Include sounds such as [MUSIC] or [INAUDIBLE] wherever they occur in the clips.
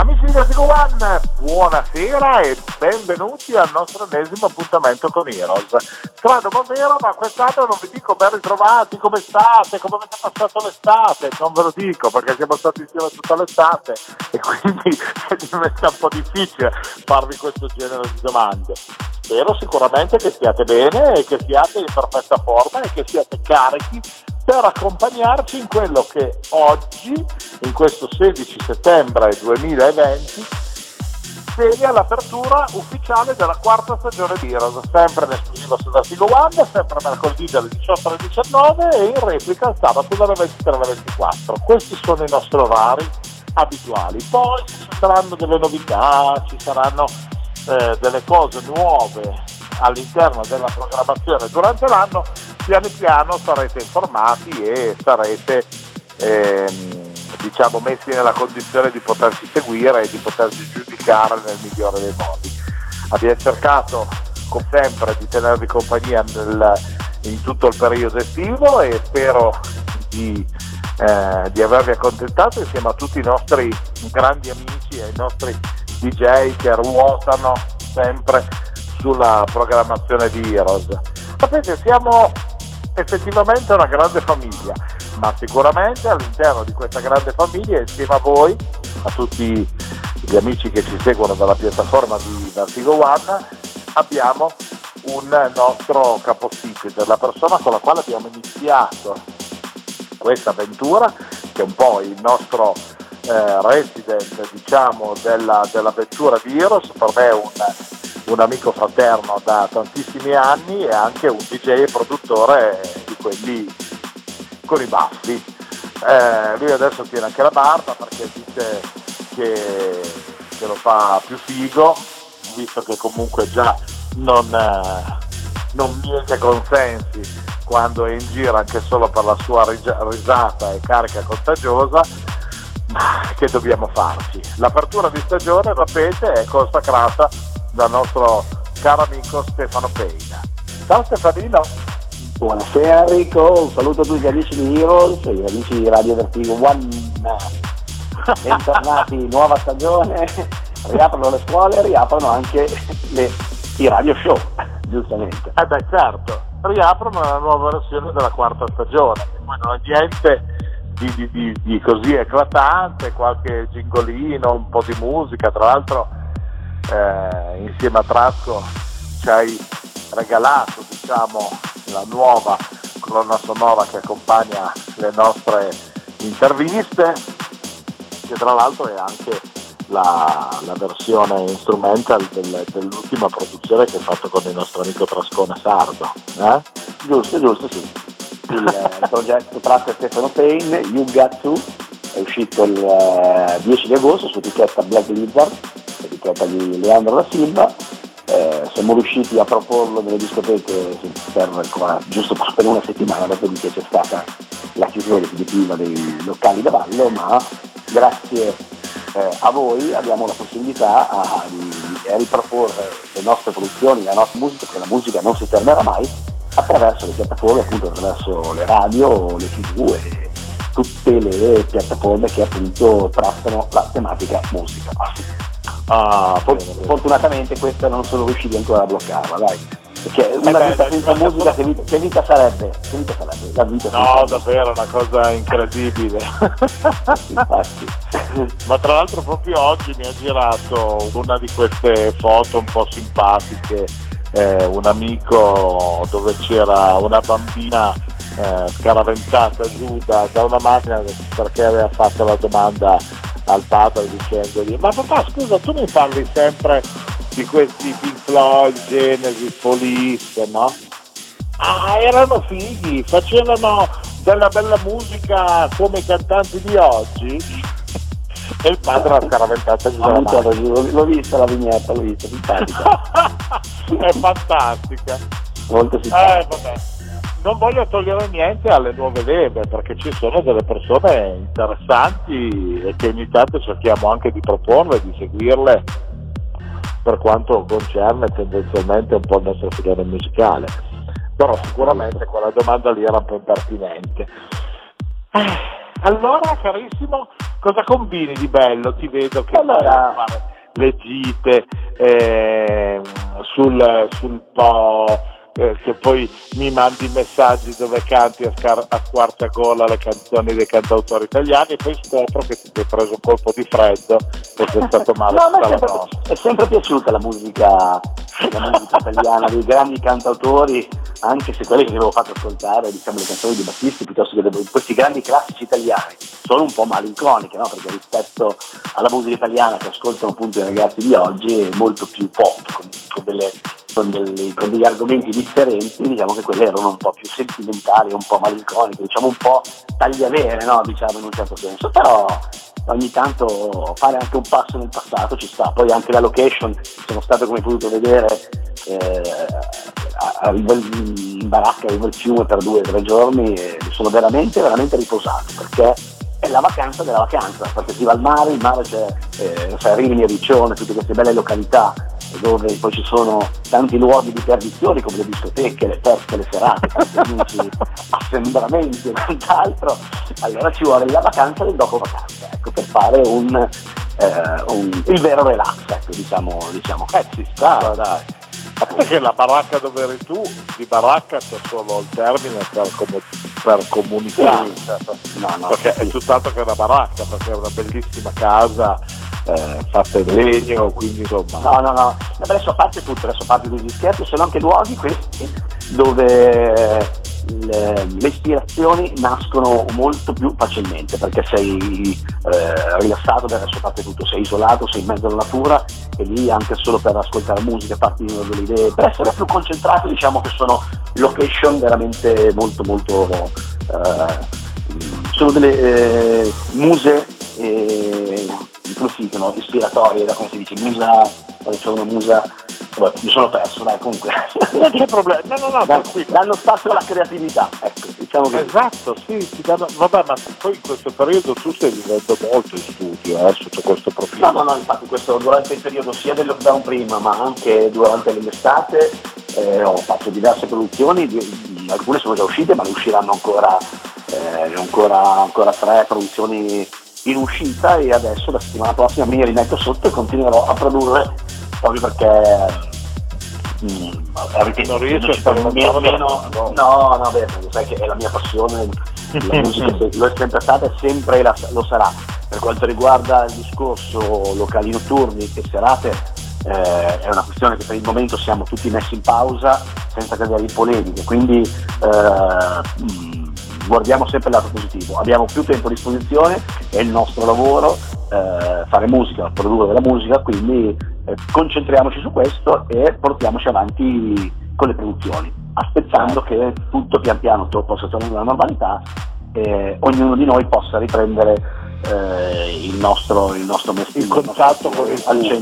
Amici di Vertigo One, buonasera e benvenuti al nostro ennesimo appuntamento con Heroes. Strano ma vero, ma quest'anno non vi dico ben ritrovati, come state, come avete passato l'estate, non ve lo dico perché siamo stati insieme tutta l'estate e quindi [LAUGHS] diventa un po' difficile farvi questo genere di domande. Spero sicuramente che stiate bene e che siate in perfetta forma e che siate carichi per accompagnarci in quello che oggi, in questo 16 settembre 2020, segna l'apertura ufficiale della quarta stagione di Heroes, sempre in esclusiva su Vertigo One, sempre mercoledì dalle 18 alle 19 e in replica il sabato dalle 23 alle 24. Questi sono i nostri orari abituali. Poi ci saranno delle novità, ci saranno eh, delle cose nuove all'interno della programmazione durante l'anno, piano piano sarete informati e sarete ehm, diciamo, messi nella condizione di poterci seguire e di poterci giudicare nel migliore dei modi. Abbiamo cercato, come sempre, di tenervi compagnia nel, in tutto il periodo estivo e spero di, eh, di avervi accontentato insieme a tutti i nostri grandi amici e ai nostri DJ che ruotano sempre sulla programmazione di Heroes. Sapete, siamo effettivamente una grande famiglia, ma sicuramente all'interno di questa grande famiglia, insieme a voi, a tutti gli amici che ci seguono dalla piattaforma di Vertigo One, abbiamo un nostro capostipite, la persona con la quale abbiamo iniziato questa avventura, che è un po' il nostro eh, resident diciamo, della, dell'avventura di Heroes, per me è un, un amico fraterno da tantissimi anni e anche un DJ e produttore di quelli con i baffi. Eh, lui adesso tiene anche la barba perché dice che, che, lo fa più figo, visto che comunque già non, eh, non miete consensi quando è in giro anche solo per la sua risata e carica contagiosa, ma che dobbiamo farci? L'apertura di stagione, sapete, è consacrata dal nostro caro amico Stefano Peina. Ciao Stefanino! Buonasera Enrico, un saluto a tutti gli amici di Heroes e gli amici di Radio Vertigo One. [LAUGHS] Bentornati, nuova stagione, riaprono le scuole, riaprono anche le, i radio show, giustamente. Eh beh certo, riaprono la nuova versione della quarta stagione, poi non è niente di, di, di, di, così eclatante, qualche gingolino, un po' di musica, tra l'altro eh, insieme a Trasco ci hai regalato diciamo, la nuova colonna sonora che accompagna le nostre interviste, che tra l'altro è anche la, la versione instrumental del, dell'ultima produzione che hai fatto con il nostro amico Trascone Sardo. Eh? Giusto, giusto, sì. Il, il [LAUGHS] progetto tratto Stefano Payne, You Got To, è uscito il eh, 10 di agosto su etichetta Black Lizard, etichetta di Leandro da Silva. Eh, siamo riusciti a proporlo nelle discoteche per, giusto per una settimana dopo che c'è stata la chiusura definitiva dei locali da ballo, ma grazie eh, a voi abbiamo la possibilità a, di, a riproporre le nostre produzioni, la nostra musica, perché la musica non si fermerà mai, attraverso le piattaforme, appunto attraverso le radio, le tv e tutte le piattaforme che appunto trattano la tematica musica. Ah, fortunatamente queste non sono riusciti ancora a bloccarla, dai. Perché una eh vita senza musica che vita, che vita, sarebbe? Che vita sarebbe? La vita no, davvero, una cosa incredibile. [LAUGHS] Ma tra l'altro proprio oggi mi ha girato una di queste foto un po' simpatiche, eh, un amico dove c'era una bambina eh, scaraventata giù da, da una macchina perché aveva fatto la domanda al padre dicendogli ma papà scusa tu mi parli sempre di questi Pink Floyd, Genesis, Police, no? Ah, erano fighi, facevano della bella musica come i cantanti di oggi. E il padre la scaraventata giù l'ho, l'ho vista la vignetta, l'ho vista, simpatica. [LAUGHS] È fantastica. Molto simpatica. Eh, vabbè. Non voglio togliere niente alle nuove leve perché ci sono delle persone interessanti e che ogni tanto cerchiamo anche di proporle, di seguirle per quanto concerne tendenzialmente un po' il nostro filone musicale. Però sicuramente quella domanda lì era un po' impertinente. Eh, allora, carissimo, cosa combini di bello? Ti vedo che allora... fare le gite eh, sul, sul po' eh, che poi mi mandi messaggi dove canti a, scar- a squarciagola le canzoni dei cantautori italiani e poi scopro che ti sei preso un colpo di freddo e sei stato male no, tutta la notte. È sempre piaciuta la musica, la musica italiana dei grandi cantautori, anche se quelli che avevo fatto ascoltare, diciamo le canzoni di Battisti piuttosto che questi grandi classici italiani, sono un po' malinconiche, no? perché rispetto alla musica italiana che ascoltano appunto i ragazzi di oggi è molto più pop, con, con delle con, delle, con, degli argomenti differenti, diciamo che quelle erano un po' più sentimentali, un po' malinconiche, diciamo un po' tagliavere, no? diciamo in un certo senso, però ogni tanto fare anche un passo nel passato ci sta, poi anche la location, sono stato come potuto vedere eh, arrivo in baracca, arrivo il fiume per due o tre giorni e sono veramente, veramente riposato perché è la vacanza della vacanza, perché si va al mare, il mare c'è eh, Rimini, Riccione, tutte queste belle località dove poi ci sono tanti luoghi di perdizione come le discoteche, le feste, le serate, tanti amici, [LAUGHS] assembramenti e quant'altro, allora ci vuole la vacanza del dopo vacanza, ecco, per fare un, eh, un, il vero relax, ecco, diciamo, diciamo. Eh, ci sta, dai. Perché la baracca dove eri tu, di baracca c'è solo il termine per, com- per comunicare, sì. certo. no, no, perché sì. è tutt'altro che una baracca, perché è una bellissima casa eh, fatte in legno, quindi insomma. No, no, no, adesso a parte tutto, adesso a parte tutti gli scherzi, sono anche luoghi questi dove le, ispirazioni nascono molto più facilmente perché sei eh, rilassato per adesso parte tutto, sei isolato, sei in mezzo alla natura e lì anche solo per ascoltare musica partono delle idee, per essere più concentrato diciamo che sono location veramente molto molto eh, sono delle eh, muse eh, come si dicono, ispiratorie, da come si dice, musa, c'è una musa, vabbè, mi sono perso, dai, comunque. Non c'è problema, no, no, no, Dan, danno spazio alla creatività, ecco, diciamo che... Esatto, sì, danno, vabbè, ma poi in questo periodo tu stai vivendo molto in studio, eh, sotto questo profilo. No, no, no, infatti questo durante il periodo sia del lockdown prima, ma anche durante l'estate, eh, ho fatto diverse produzioni, alcune sono già uscite, ma ne usciranno ancora, eh, ancora, ancora tre produzioni in uscita e adesso la settimana prossima mi rimetto sotto e continuerò a produrre proprio perché mm, non riesco a fare meno, meno, no, no, beh, sai che è la mia passione, la [LAUGHS] musica lo è sempre stata e sempre la, lo sarà. Per quanto riguarda il discorso locali notturni e serate, eh, è una questione che per il momento siamo tutti messi in pausa senza cadere in polemiche, quindi eh, mm, guardiamo sempre il lato positivo, abbiamo più tempo a disposizione, è il nostro lavoro eh, fare musica, produrre della musica, quindi eh, concentriamoci su questo e portiamoci avanti con le produzioni, aspettando che tutto pian piano possa tornare alla normalità e ognuno di noi possa riprendere eh, il, nostro, il nostro mestiere, il contatto con il pubblico,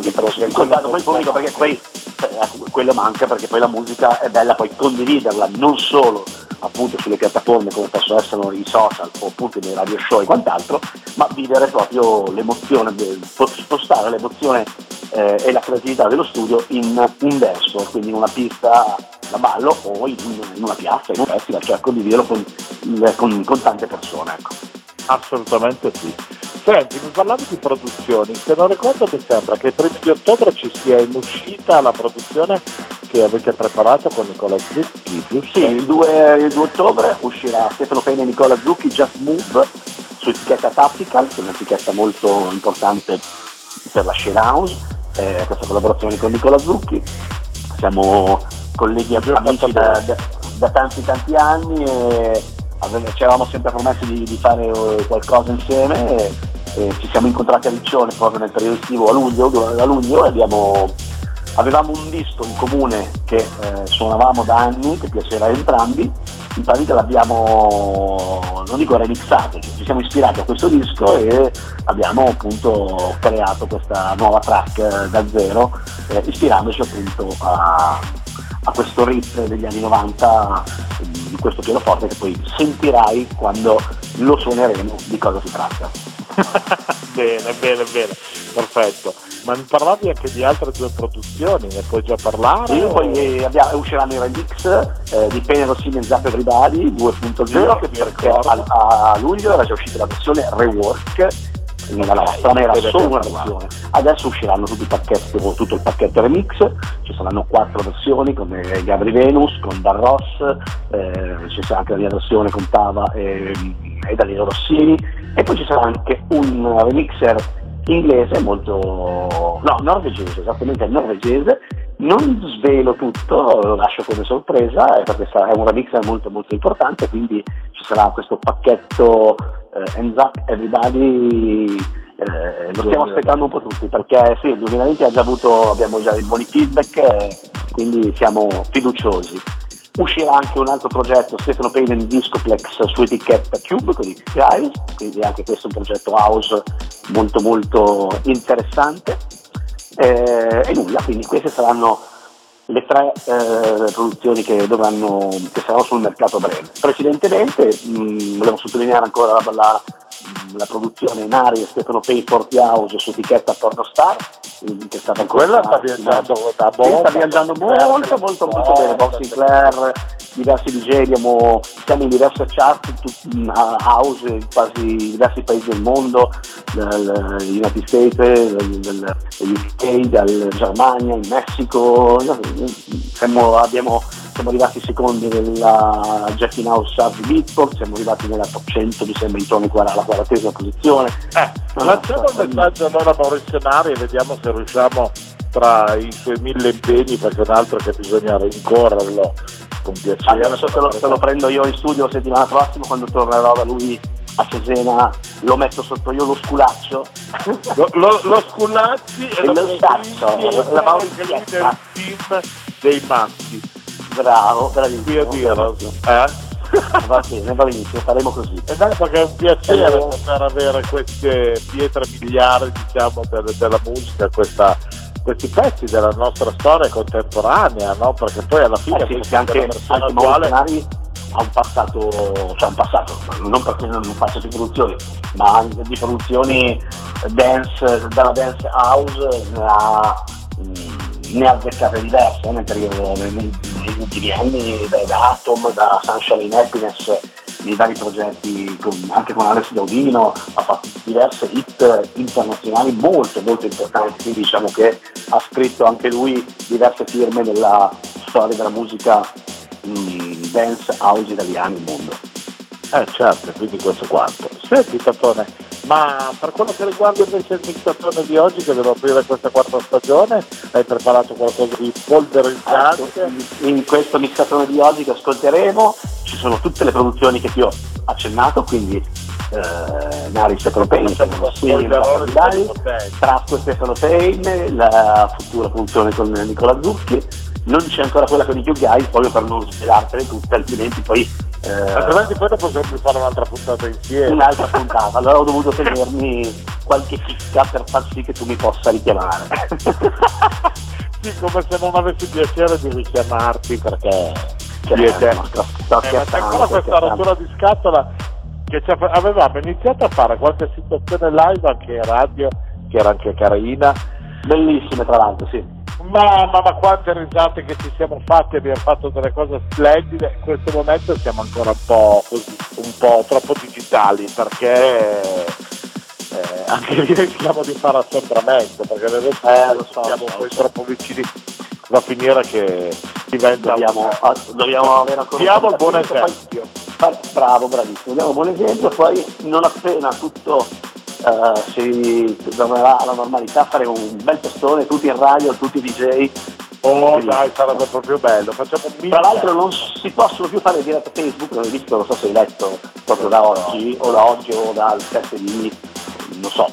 il contatto con il pubblico. perché poi eh, quello manca perché poi la musica è bella poi condividerla non solo appunto sulle piattaforme come possono essere i social o appunto nei radio show e quant'altro, ma vivere proprio l'emozione, spostare l'emozione eh, e la creatività dello studio in un verso, quindi in una pista da ballo o in, una piazza, in un festival, cioè condividerlo con, con, con tante persone. Ecco. Assolutamente sì. Senti, mi parlavi di produzioni, se non ricordo mi sembra che il primo di ottobre ci sia in uscita la produzione che avete preparato con Nicola Zucchi, giusto? Sì, il 2, il 2 ottobre uscirà Stefano Pena e Nicola Zucchi, Just Move, su etichetta Tactical, che è un'etichetta molto importante per la Share House, eh, questa collaborazione con Nicola Zucchi. Siamo colleghi amici da, da, da tanti tanti anni e ci eravamo sempre promessi di, di fare eh, qualcosa insieme e, e, ci siamo incontrati a Riccione proprio nel periodo estivo a luglio, a luglio e abbiamo, avevamo un disco in comune che eh, suonavamo da anni, che piaceva a entrambi, in pratica l'abbiamo, non dico remixato, cioè ci siamo ispirati a questo disco e abbiamo appunto creato questa nuova track eh, da zero, eh, ispirandoci appunto a, a questo riff degli anni 90 di questo pianoforte che poi sentirai quando lo suoneremo di cosa si tratta. [LAUGHS] bene, bene, bene, perfetto. Ma mi parlavi anche di altre due produzioni, ne puoi già parlare? Sì, o... poi eh, abbiamo, usciranno i remix eh, di Penny Rossini e Zap Everybody 2.0 che perché a, a, luglio era già uscita la versione rework la nostra era solo una versione adesso usciranno tutti i pacchetti tutto il pacchetto remix. Ci saranno quattro versioni come Gabri Venus con Dan Ross eh, ci sarà anche la mia versione con Tava e, e Danilo Rossini. E poi ci sarà anche un remixer inglese molto no norvegese esattamente norvegese non svelo tutto, lo lascio come sorpresa perché è un remix molto molto importante, quindi ci sarà questo pacchetto eh, Ends Up Everybody, eh, lo stiamo aspettando un po' tutti perché sì, il 2020 ha già avuto, abbiamo già dei buoni feedback, eh, quindi siamo fiduciosi. Uscirà anche un altro progetto, Stefano Payne Discoplex su etichetta Cube con i Guys, quindi anche questo è un progetto house molto molto interessante eh, e nulla, quindi queste saranno le tre eh, produzioni che, dovranno, che saranno sul mercato breve. Precedentemente mh, volevo sottolineare ancora la, la, la produzione Nari e Stefano Pay Porti House su etichetta Pornostar che è stata quella sta viaggiando da molto, sta viaggiando molto molto molto bene. Bob Sinclair diversi DJ abbiamo, siamo in diverse chart tut, house in quasi diversi paesi del mondo dagli United States dal, UK dal Germania in Messico siamo, abbiamo siamo arrivati secondi nella Jackie House Chart di Beatport, siamo arrivati nella top 100 mi sembra intorno alla quarantesima posizione. Eh, lanciamo un messaggio allora a Maurizio Nari e vediamo se riusciamo tra i suoi mille impegni, perché è un altro che bisogna rincorrerlo con piacere. Adesso te lo, te lo prendo io in studio la settimana prossima quando tornerò da lui a Cesena lo metto sotto io lo sculaccio lo, lo, lo sculacci e, e lo, lo staccio la Maurizio del team dei maschi Bravo, bravissimo. Qui a dirlo. Eh? Va bene, va benissimo, faremo così. E dai, perché è un piacere eh, poter avere queste pietre miliari, diciamo, del, della musica, questa, questi pezzi della nostra storia contemporanea, no? Perché poi alla fine eh sì, anche, anche attuale... ha un passato, cioè un passato, non perché non faccia più produzioni, ma di produzioni dance, dalla dance house a ne ha beccate diverse nel periodo, negli ultimi anni, da, Atom, da Sunshine in Happiness, nei vari progetti, con, anche con Alex Daudino, ha fatto diverse hit internazionali molto molto importanti, diciamo che ha scritto anche lui diverse firme nella storia della musica mh, dance house italiana nel mondo. Eh certo, quindi questo quanto. Senti Tatone, ma per quello che riguarda invece il mixatone di oggi che devo aprire questa quarta stagione, hai preparato qualcosa di polverizzante? In questo mixatone di oggi che ascolteremo ci sono tutte le produzioni che ti ho accennato, quindi eh, Nari Payne, Trasco Stefano Payne, la futura produzione con Nicola Zucchi, non c'è ancora quella con i Guys proprio per non svelartele tutte, altrimenti poi eh, altrimenti poi sempre fare un'altra puntata insieme. Un'altra puntata, allora ho dovuto tenermi qualche chicca per far sì che tu mi possa richiamare. [LAUGHS] sì, come se non avessi piacere di richiamarti perché siete. No, sto, sto eh, c'è ancora questa rottura di scatola che avevamo iniziato a fare qualche situazione live anche in radio, che era anche carina. Bellissime tra l'altro, sì Mamma, ma quante risate che ci siamo fatti, abbiamo fatto delle cose splendide. In questo momento siamo ancora un po', così, un po troppo digitali perché eh, anche lì rischiamo di fare assembramento perché eh, lo so, siamo poi troppo vicini. Va a finire che diventa. Dobbiamo, un... dobbiamo avere ancora Diamo il buon esempio. Poi, bravo, bravissimo, diamo un buon esempio, poi non appena tutto uh, si tornerà alla normalità, faremo un bel testone, tutti in radio, tutti i DJ. Oh dai, sarebbe proprio bello. Facciamo un Tra l'altro non si possono più fare dirette Facebook, l'ho visto, non so se hai letto proprio da oggi, o da oggi o dal 7 di, non so,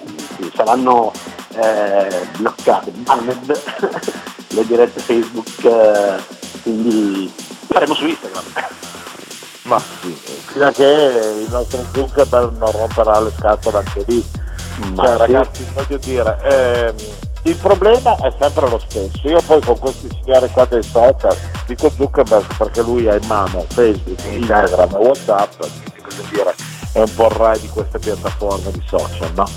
saranno eh, bloccate, banned [LAUGHS] le dirette Facebook, eh, quindi faremo su Instagram. Ma sì, fino a che il nostro Zuckerberg non romperà le scatole anche lì. Ma cioè, sì. ragazzi, voglio dire, ehm, il problema è sempre lo stesso. Io poi con questi signori qua dei social dico Zuckerberg perché lui ha in mano Facebook, Instagram e Whatsapp, dire, è un po' il re di queste piattaforme di social, no?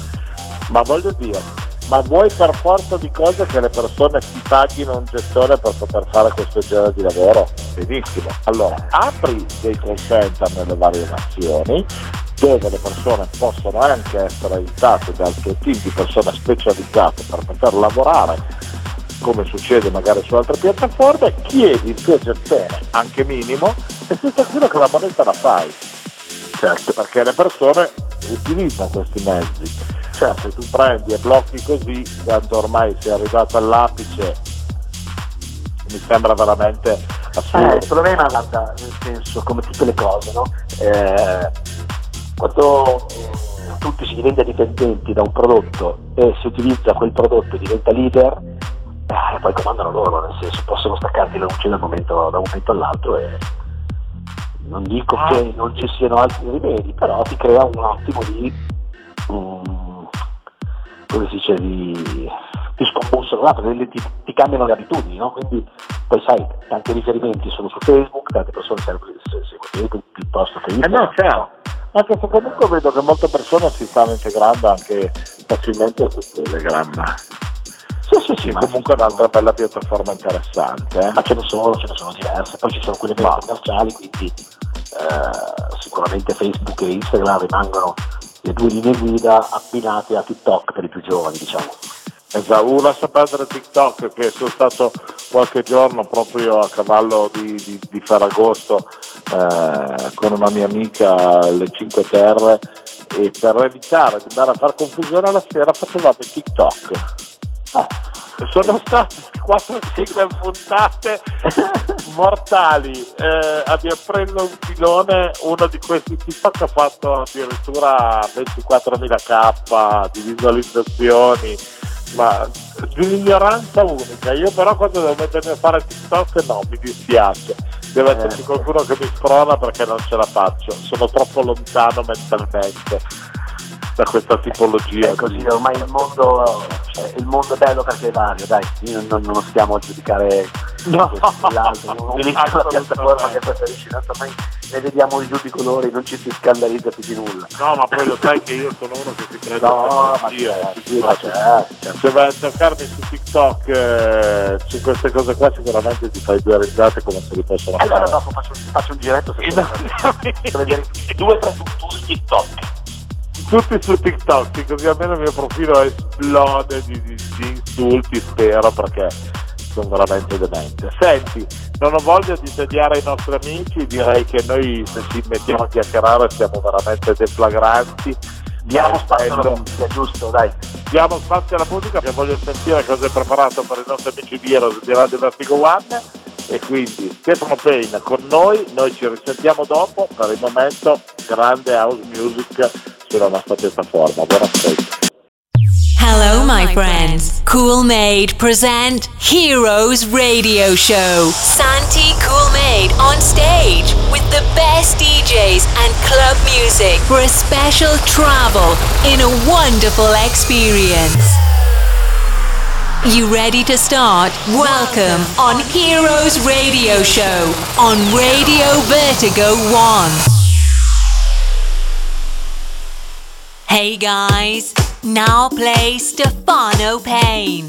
Ma voglio dire, ma vuoi per forza di cose che le persone ti paghino un gestore per poter fare questo genere di lavoro? Benissimo. Allora, apri dei call nelle varie nazioni, dove le persone possono anche essere aiutate dal tuo team di persone specializzate per poter lavorare come succede magari su altre piattaforme, chiedi il tuo gestione anche minimo e sei tranquillo che la moneta la fai. Certo, perché le persone utilizzano questi mezzi. Certo, se tu prendi e blocchi così, quando ormai sei arrivato all'apice, mi sembra veramente assurdo. Eh, il problema guarda, nel senso, come tutte le cose, no? Eh, quando eh, tutti si diventa dipendenti da un prodotto e si utilizza quel prodotto e diventa leader, eh, poi comandano loro, nel senso possono staccarti la luce da un momento, da un momento all'altro e non dico ah. che non ci siano altri rimedi, però ti crea un attimo di, um, come si dice, di, ti scombussano, no? perché ti, ti, cambiano le abitudini, no? quindi poi sai, tanti riferimenti sono su Facebook, tante persone seguono Facebook piuttosto che Instagram. Eh no, certo. Anche se comunque vedo che molte persone si stanno integrando anche facilmente su Telegram. Sì, sì, sì, comunque è un'altra bella piattaforma interessante. Eh? Ma ce ne sono, ce ne sono diverse, poi ci sono quelle commerciali, quindi eh, sicuramente Facebook e Instagram rimangono le due linee guida abbinate a TikTok per i più giovani, diciamo. Esatto, uno lascia TikTok che sono stato qualche giorno proprio a cavallo di, di, di Ferragosto eh, con una mia amica alle 5 Terre e per evitare di andare a fare confusione la sera facevamo TikTok. Ah, sono state 4-5 puntate [LAUGHS] mortali. Eh, abbiamo preso un filone, uno di questi TikTok ha fatto addirittura 24.000k di visualizzazioni ma di un'ignoranza unica. Io però quando devo mettermi a fare TikTok no, mi dispiace. Deve eh. esserci qualcuno che mi sprona perché non ce la faccio. Sono troppo lontano mentalmente da questa tipologia. È così, ormai il mondo, cioè, il mondo è bello perché è vario, dai, non, non stiamo a giudicare no. l'altro, non la piattaforma che preferisci, ormai ne vediamo di tutti i colori, non ci si scandalizza più di nulla. No, ma poi lo sai che io sono uno che si prende no, ma certo, ma certo, certo. Se vai a cercarmi su TikTok eh, su queste cose qua sicuramente ti fai due risate come se li possono fare. Allora dopo faccio, faccio un giretto se vedere due o tre su TikTok tutti su TikTok, così almeno il mio profilo esplode di, di, di insulti, spero, perché sono veramente demente. Senti, non ho voglia di tediare i nostri amici, direi che noi se ci mettiamo a chiacchierare siamo veramente deflagranti. Diamo spazio alla musica, giusto, dai. Diamo spazio alla musica che voglio sentire cosa è preparato per i nostri amici di Heroes di Radio Vertigo One e quindi Stefano Payne con noi, noi ci risentiamo dopo, per il momento grande house music sulla nostra piattaforma. Buon ascolto. Hello, my friends. Cool Made present Heroes Radio Show. Santi Cool Made on stage with the best DJs and club music for a special travel in a wonderful experience. You ready to start? Welcome on Heroes Radio Show on Radio Vertigo 1. Hey guys, now play Stefano Payne.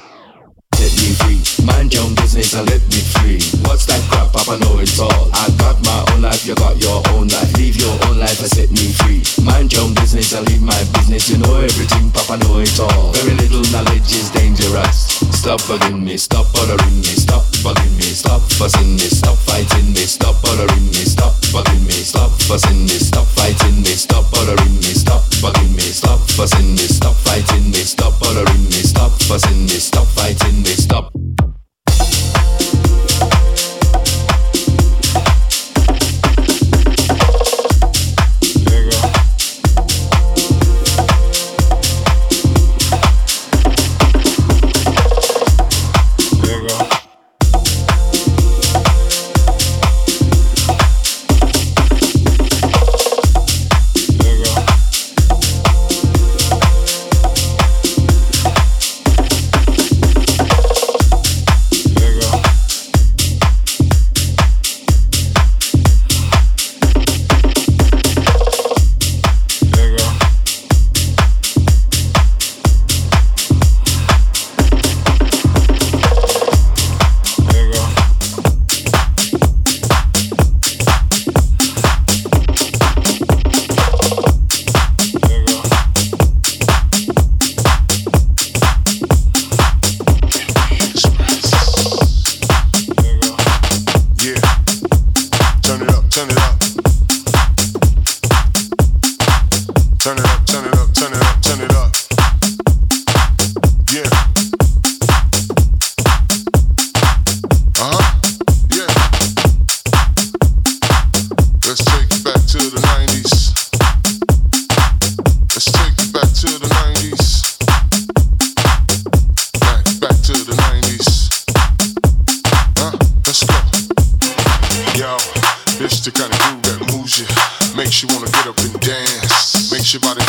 free. Mind your own business and leave my business. You know everything, Papa know it all. Very little knowledge is dangerous. Stop bugging me, stop bothering me, stop bugging me, stop fussing me, stop fighting me, stop bothering me, stop bugging me, stop fussing me, stop fighting me, stop bothering me, stop bugging me, stop fussing me, stop fighting me, stop bothering me, stop fussing me, stop fighting me, stop. It's the kind of groove that moves you, makes you wanna get up and dance, makes your body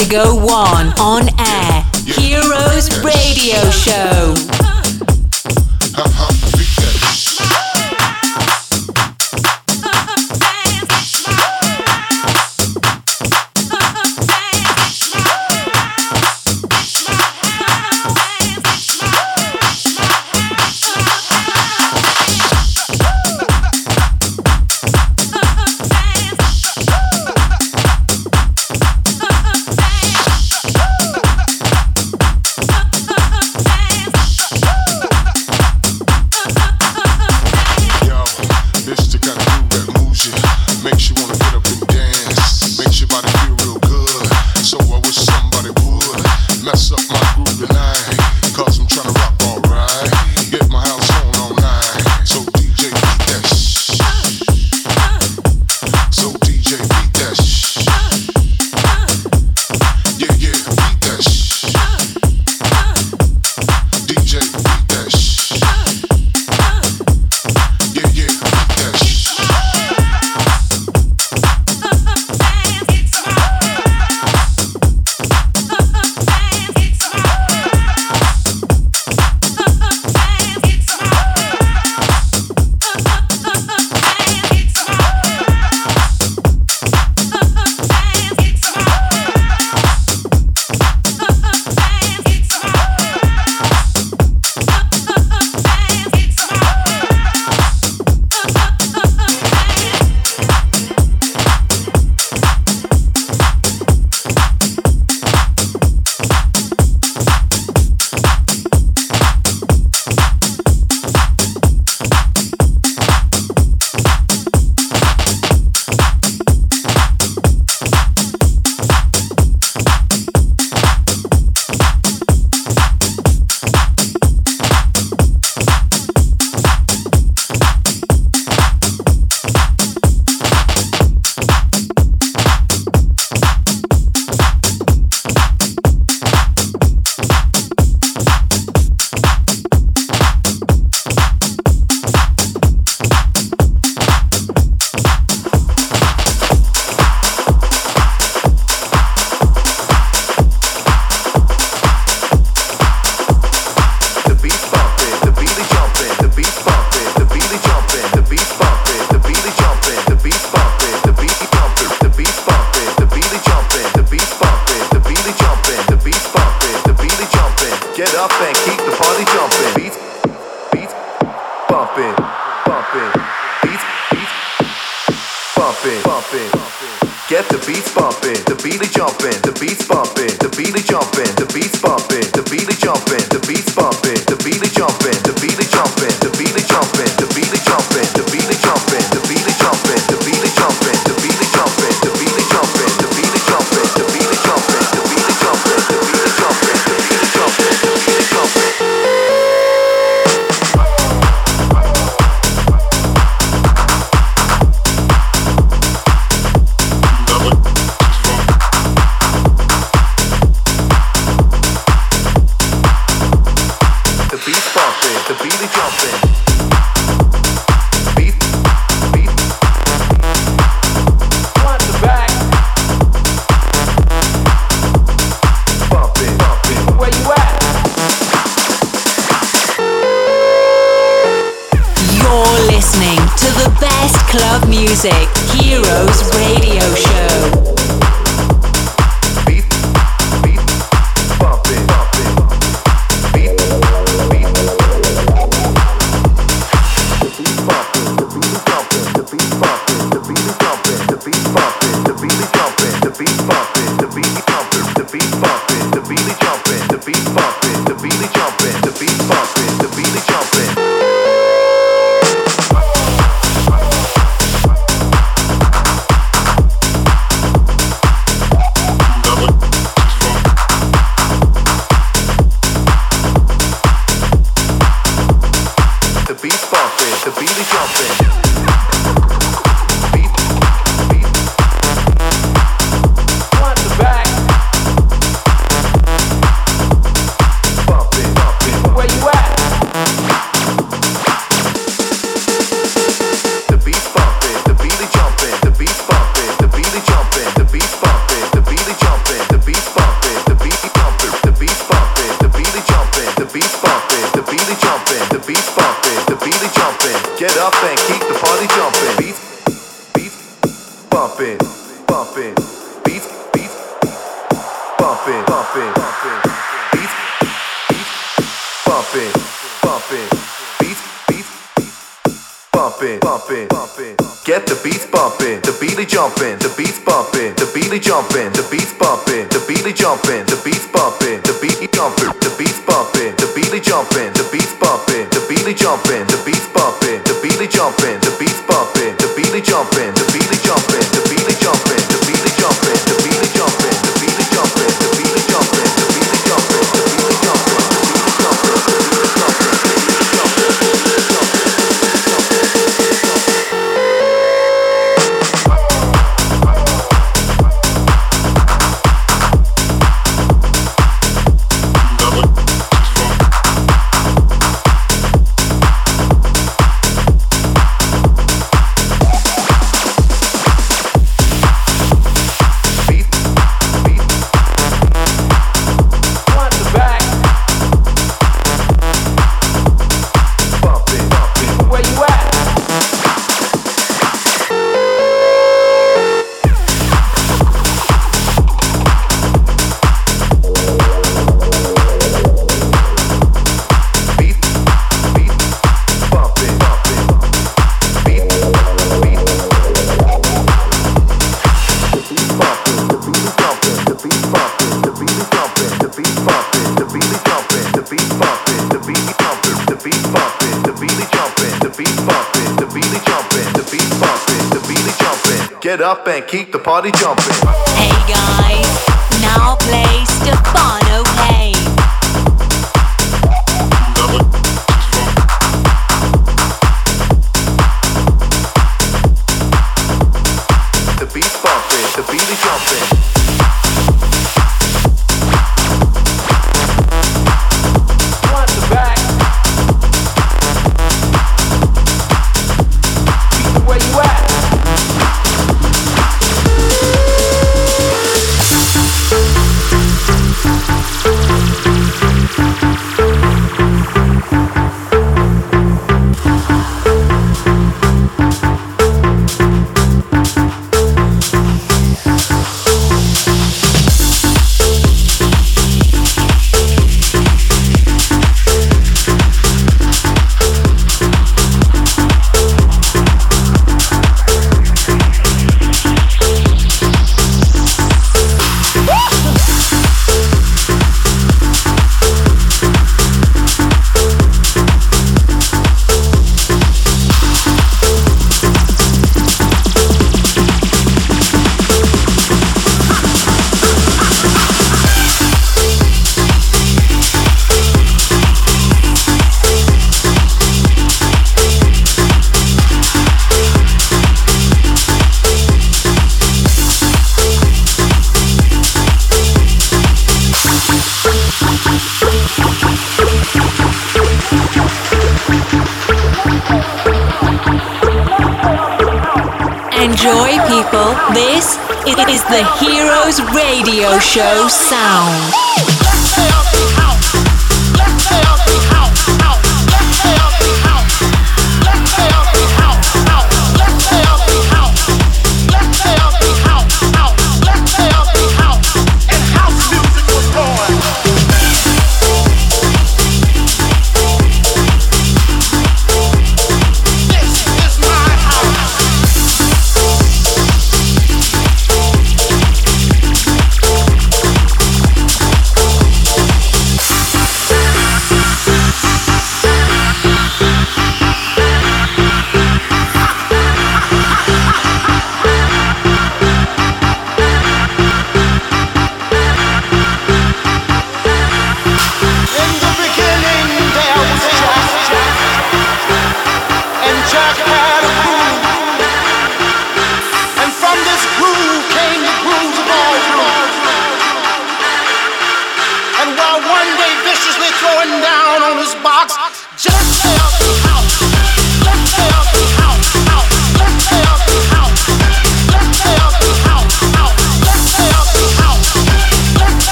on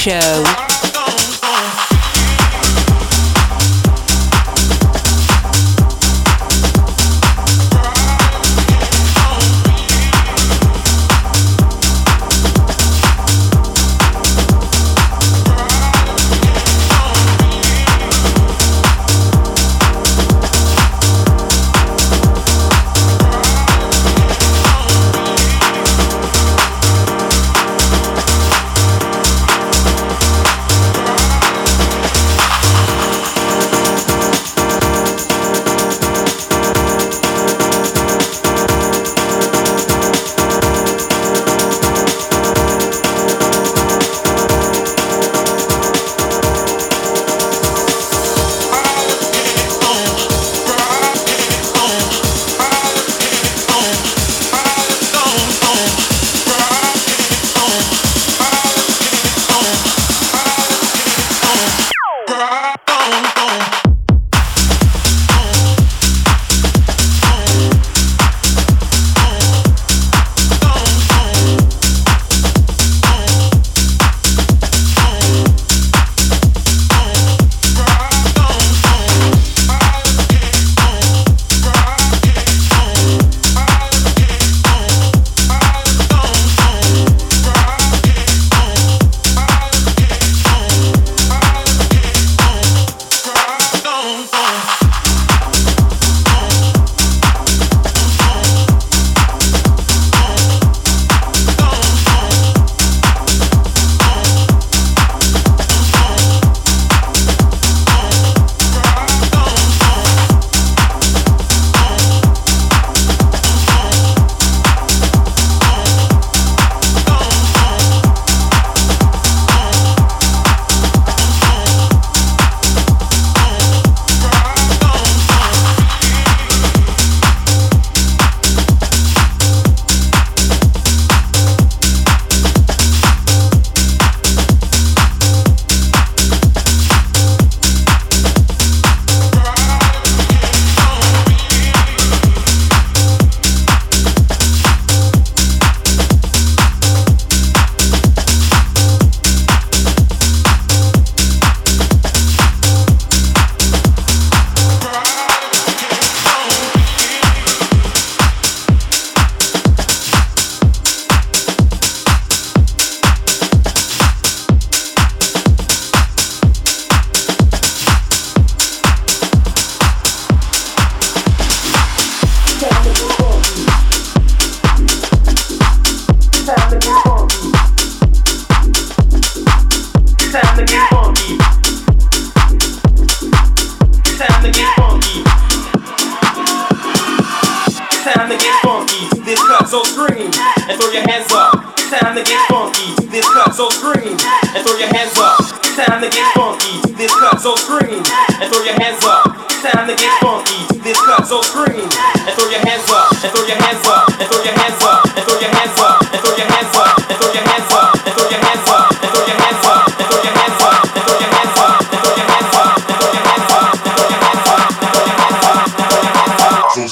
Show.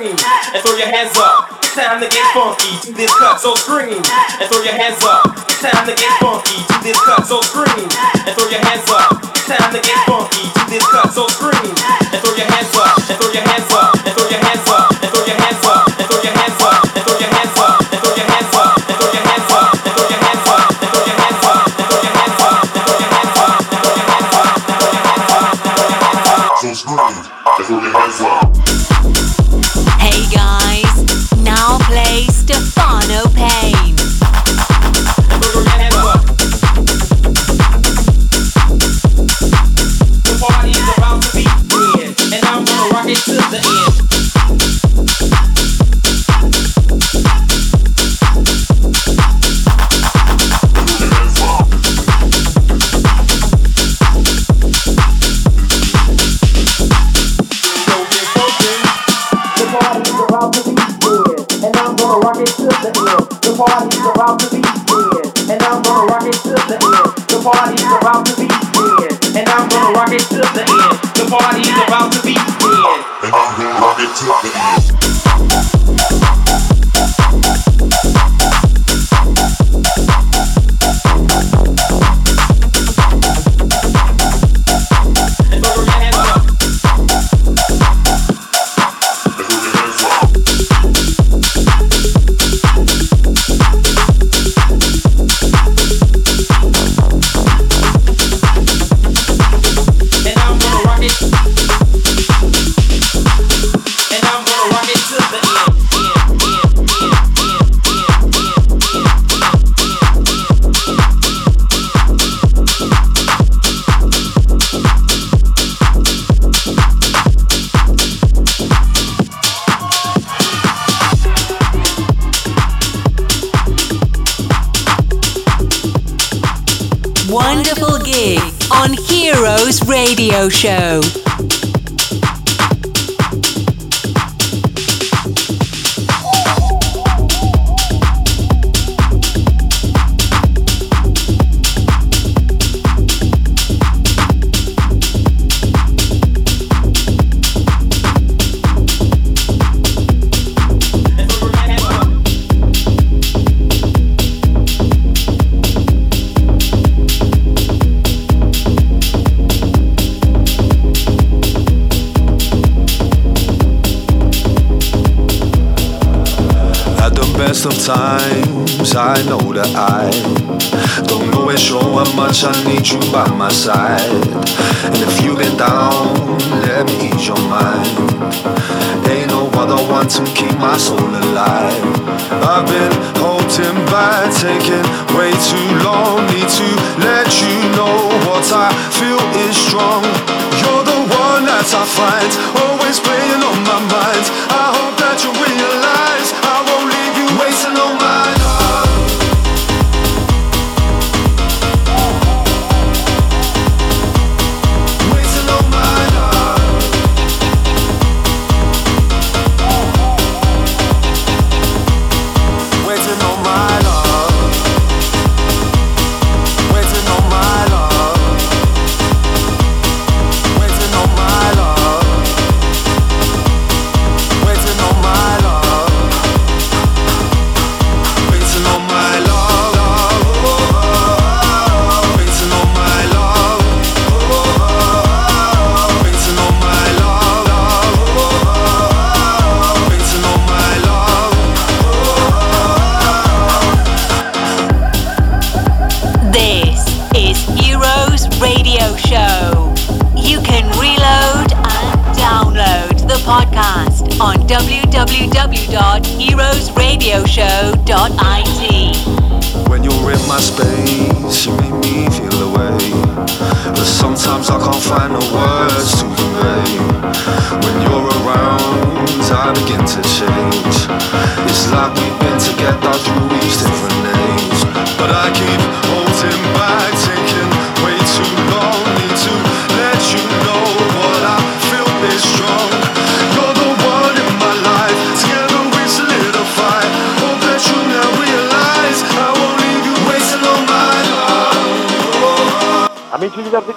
and throw your hands up. It's time to get funky. Do this cut so scream and throw your hands up. It's time to get funky. Do this cut so scream and throw your hands up. It's time to get funky. Do this cut so scream and throw your hands up and throw your hands up and throw your hands up and throw your hands up. Show.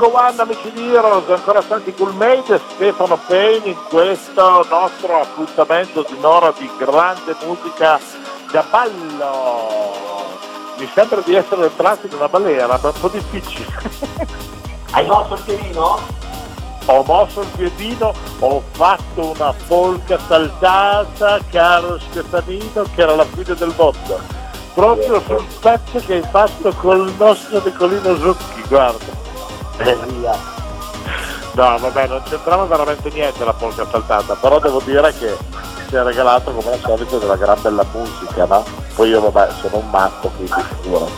One, amici di Heroes, ancora Santi Coolmate, Stefano Payne in questo nostro appuntamento di un'ora di grande musica da ballo. Mi sembra di essere entrato in una balera, ma è un po' difficile. [LAUGHS] Hai mosso il piedino? ho mosso il piedino, ho fatto una polca saltata, caro Stefanino, che era la fine del mondo. Proprio sul pezzo che hai fatto col nostro Nicolino Zucchi, guarda. Via. No, vabbè, non c'entrava veramente niente la polka saltata, però devo dire che si è regalato come al solito della gran bella musica, no? Poi io vabbè sono un matto, quindi sicuro.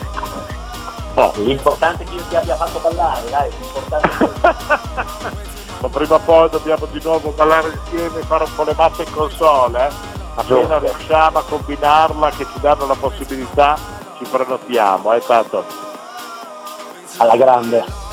Oh, L'importante è che io ti abbia fatto ballare, dai, l'importante è ma prima o poi dobbiamo di nuovo ballare insieme fare un po' le mappe in console, eh? Appena riusciamo a combinarla, che ci danno la possibilità, ci prenotiamo, eh tanto. alla grande.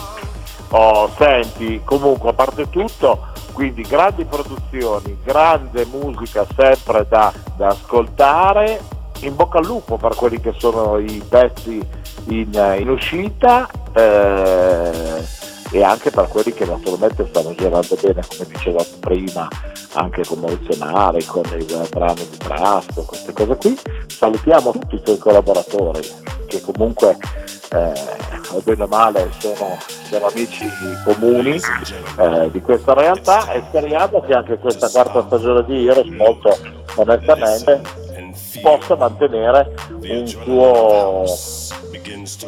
Oh, senti, comunque a parte tutto, quindi grandi produzioni, grande musica sempre da, da ascoltare, in bocca al lupo per quelli che sono i pezzi in, in uscita eh, e anche per quelli che naturalmente stanno girando bene, come dicevamo prima, anche con Maurizio Nari, con il brano di Trasto, queste cose qui. Salutiamo tutti i tuoi collaboratori che comunque eh, bene o male sono, sono amici comuni eh, di questa realtà e speriamo che anche questa quarta stagione di Heroes molto onestamente possa mantenere un suo,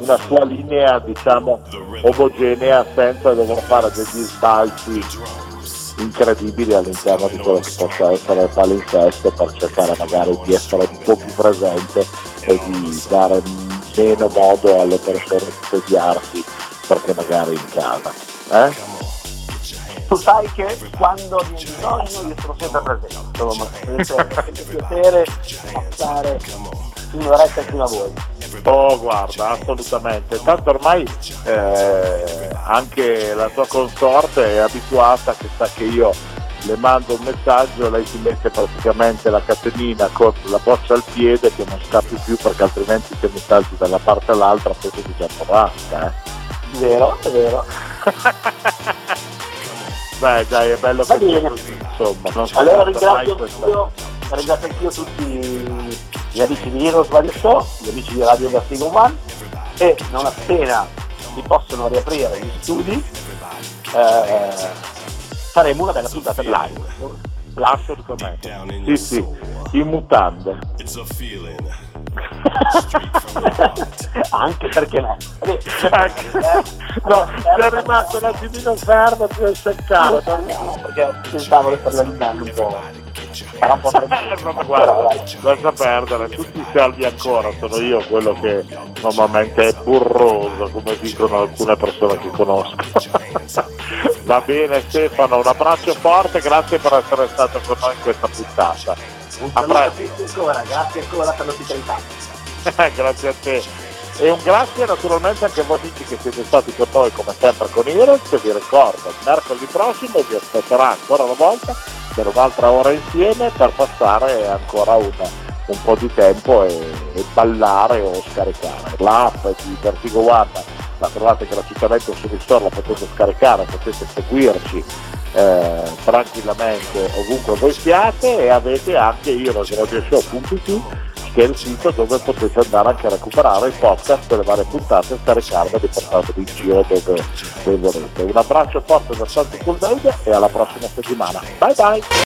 una sua linea diciamo omogenea senza dover fare degli sbalzi incredibili all'interno di quello che possa essere il palinsesto per cercare magari di essere un po' più presente e di dare meno modo alle persone di sediarsi perché magari in casa. Eh? Tu sai che quando mi bisogno io sono sempre presente, insomma, sempre, sempre piacere passare un'oretta fino a voi. Oh guarda, assolutamente. Tanto ormai eh, anche la tua consorte è abituata che sa che io le mando un messaggio, lei si mette praticamente la catenina con la boccia al piede che non scappi più perché altrimenti se mi salti da una parte all'altra poi ti già porasca. Eh. Vero, è vero. [LAUGHS] Beh dai, è bello Va bene. così, insomma. Non so Allora ringrazio anch'io, ringrazio anch'io tutti gli amici di Heroes Radio Show, gli amici di Radio Vertigo One e non appena si possono riaprire gli studi eh, faremo una bella puntata live. Assolutamente. Sì, sì, in mutande. [LAUGHS] Anche perché no. [LAUGHS] No, sei rimasto un attimino fermo, hai seccato. Perché pensavo di andando un po'. Freddo. ma guarda, lascia perdere, tutti salvi ancora, sono io quello che normalmente è burroso, come dicono alcune persone che conosco. [LAUGHS] Va bene Stefano, un abbraccio forte, grazie per essere stato con noi in questa puntata. Un A presto. tutti ancora, grazie ancora per l'ospitalità. [LAUGHS] grazie a te. E un grazie naturalmente anche a voi amici che siete stati con noi come sempre con che vi ricordo, mercoledì prossimo vi aspetterà ancora una volta per un'altra ora insieme per passare ancora un, un po' di tempo e, e ballare o scaricare. L'app di Vertigo One la trovate gratuitamente sul store, la potete scaricare, potete seguirci eh, tranquillamente ovunque voi siate e avete anche heroesradioshow.it che è il sito dove potete andare anche a recuperare i podcast delle varie puntate e scaricarle e portarveli in giro dove, dove volete. Un abbraccio forte da Santi Coolmade e alla prossima settimana. Bye bye!